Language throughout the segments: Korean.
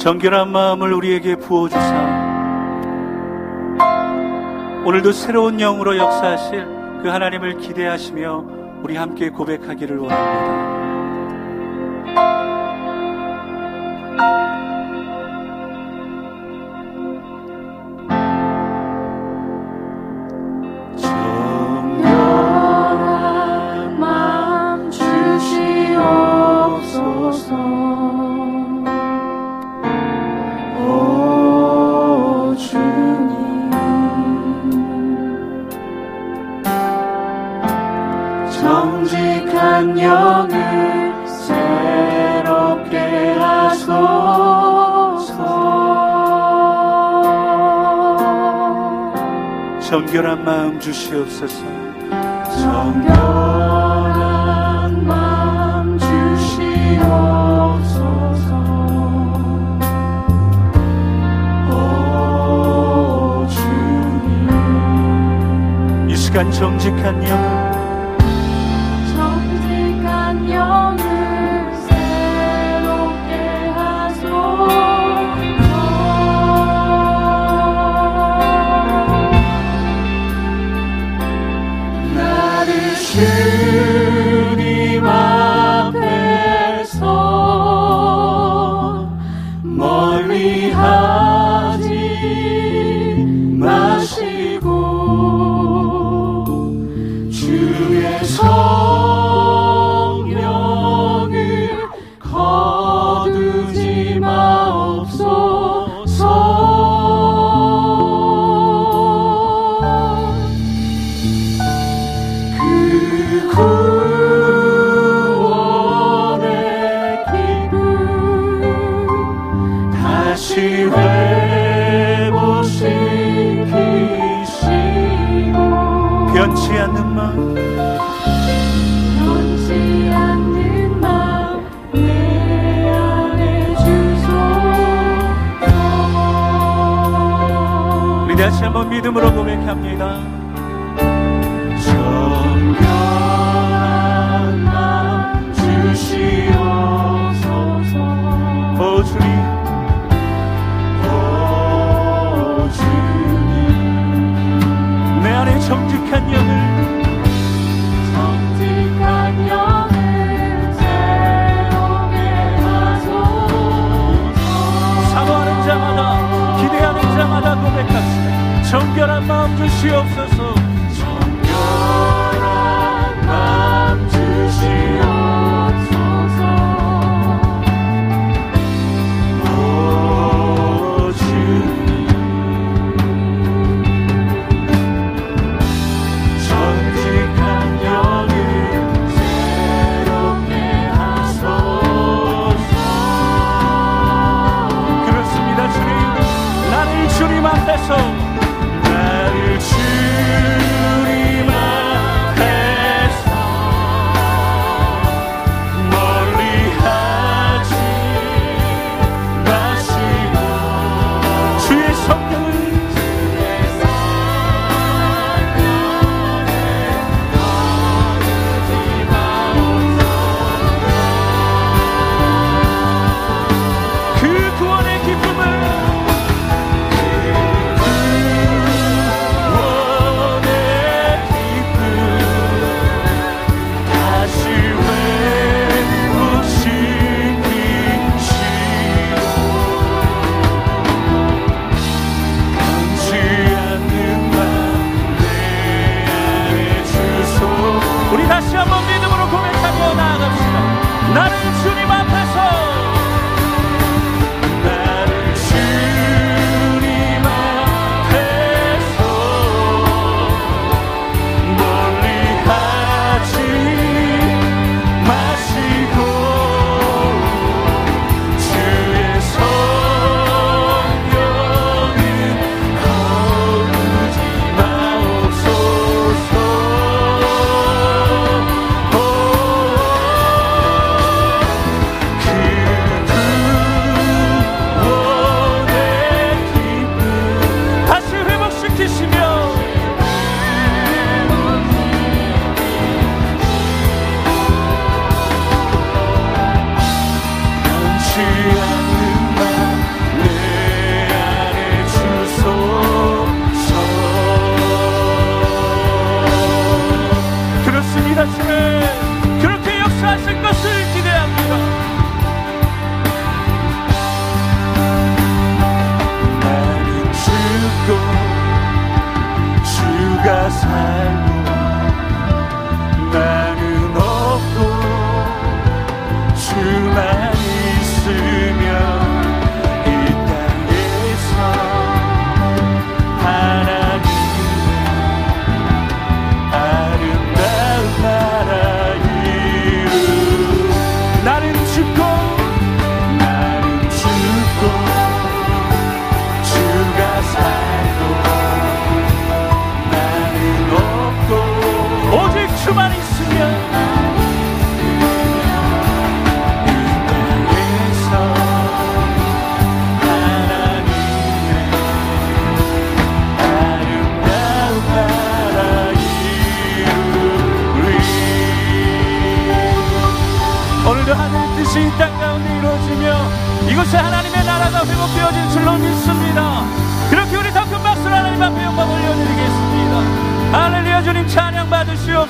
정결한 마음을 우리에게 부어주사 오늘도 새로운 영으로 역사하실 그 하나님을 기대하시며 우리 함께 고백하기를 원합니다. 정결한 마음 주시옵소서. 정결한 마음 주시옵소서. 오 주님. 이 시간 정직한 영. 다 시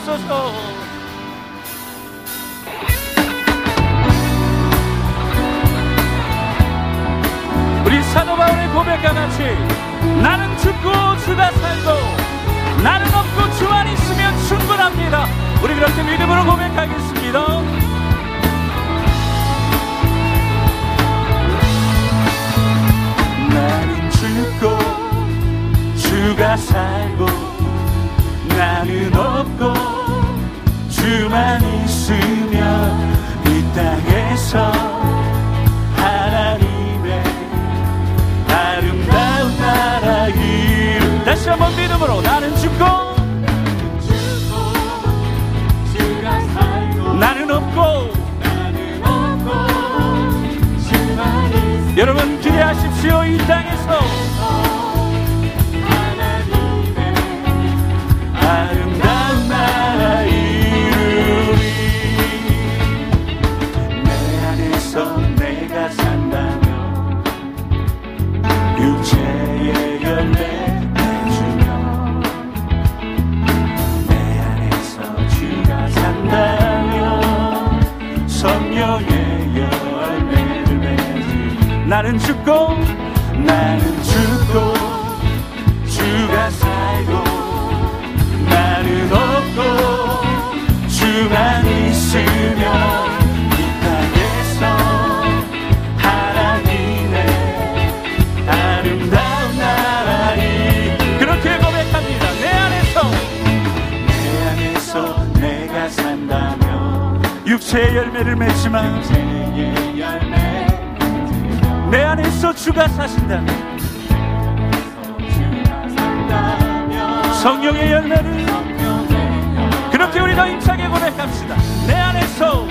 받으시옵소서. 우리 사도 바울의 고백과 같이 나는 죽고 주가 살고 나는 없고 주만 있으면 충분합니다. 우리 그렇게 믿음으로 고백하겠습니다. 나는 죽고 주가 살고 나는 없고 주만 있으면 이 땅에서 하나님의 아름다운 나라 이름 다시 한번 믿음으로 나는 죽고 나는 없고 여러분 기대하십시오. 이 땅에서 나는 죽고 나는 죽고 주가 살고 나는 없고 주만 있으면 육체의 열매를 맺지만 내 안에서 주가 사신다면 성령의 열매를 그렇게 우리 더 힘차게 고백합시다. 내 안에서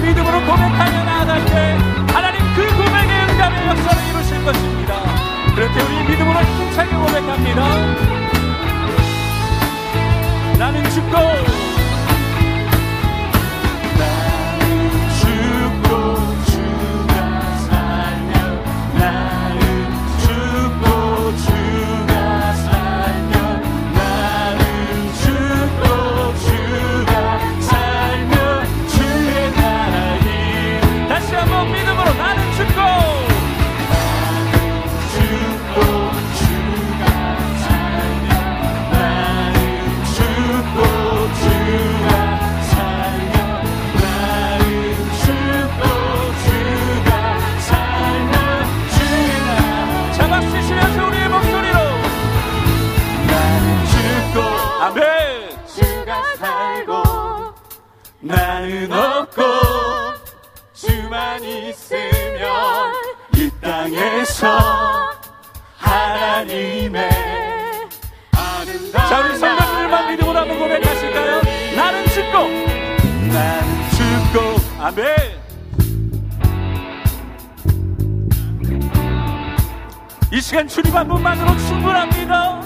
믿음으로 고백하며 나아갈 때 하나님 그 고백의 응답의 역사를 이루실 것입니다. 그렇게 우리 믿음으로 힘차게 고백합니다. 나는 죽고 하나님의 자 우리 성도님들만 믿음으로 한번 고백하실까요? 나는 죽고 나는 죽고 아멘 이 시간 주님 한 분만으로 충분합니다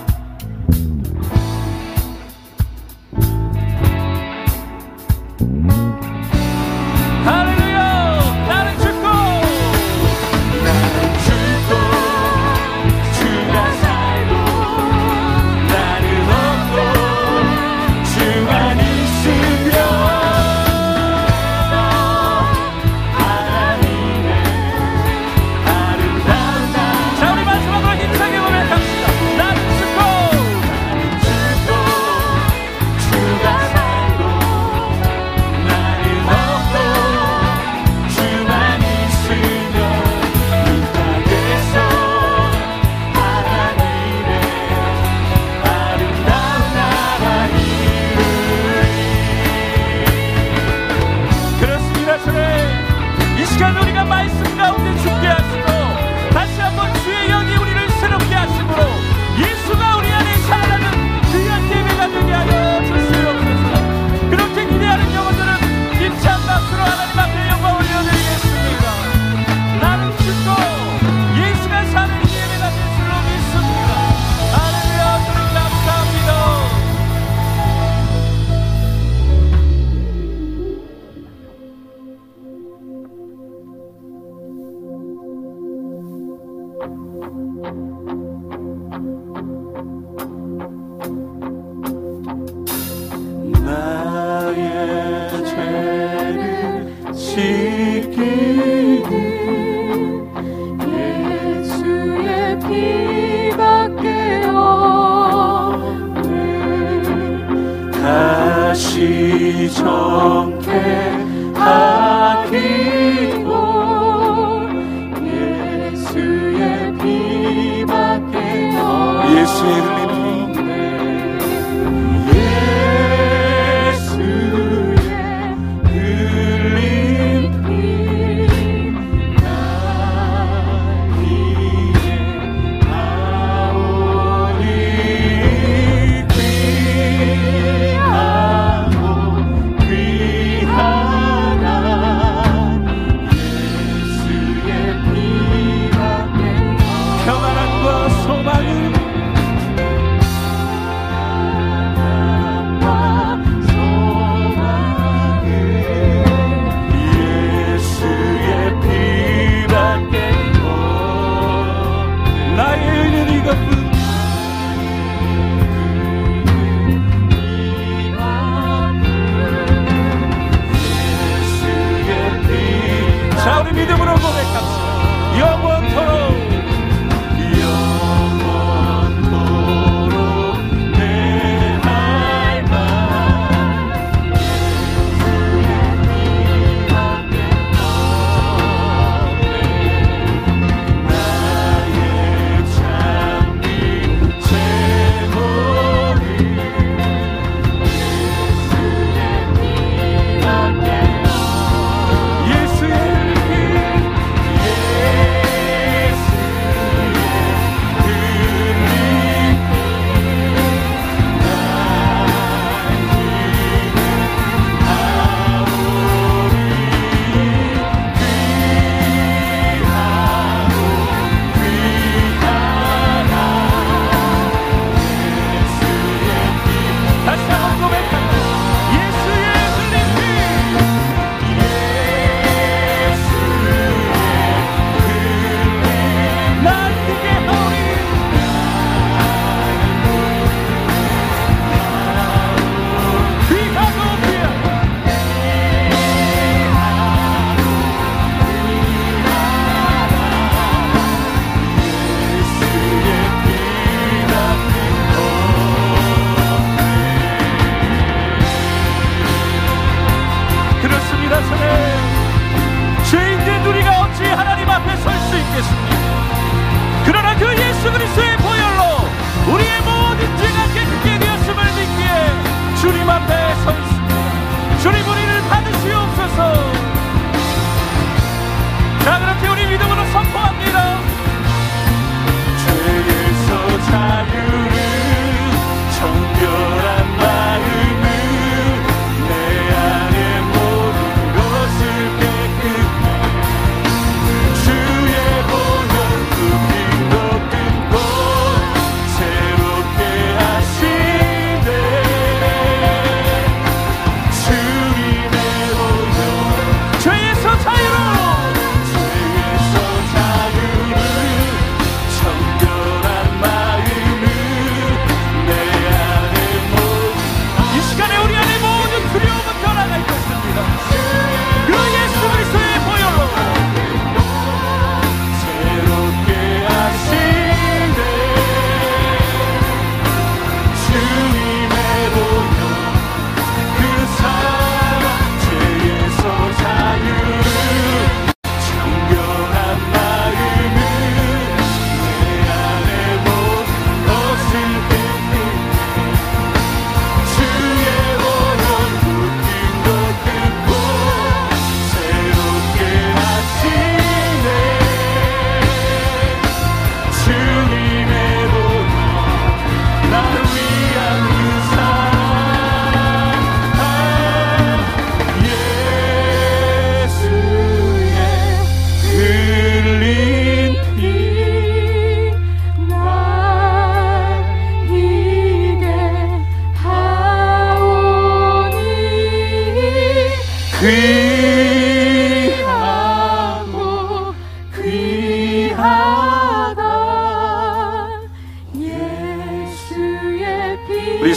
Jesus, que eu não liga mais não, deixa o. 시정 있겠습니다. 그러나 그 예수 그리스도의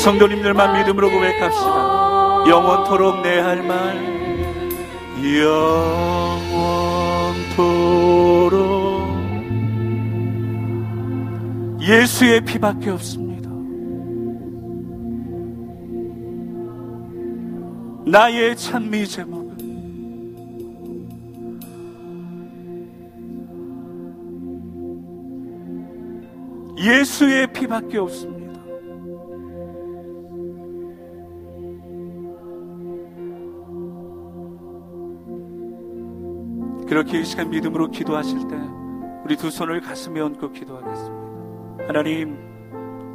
성도님들만 믿음으로 고백합시다. 영원토록 내 할 말, 영원토록 예수의 피밖에 없습니다. 나의 찬미 제목은 예수의 피밖에 없습니다. 그렇게 이 시간 믿음으로 기도하실 때 우리 두 손을 가슴에 얹고 기도하겠습니다. 하나님,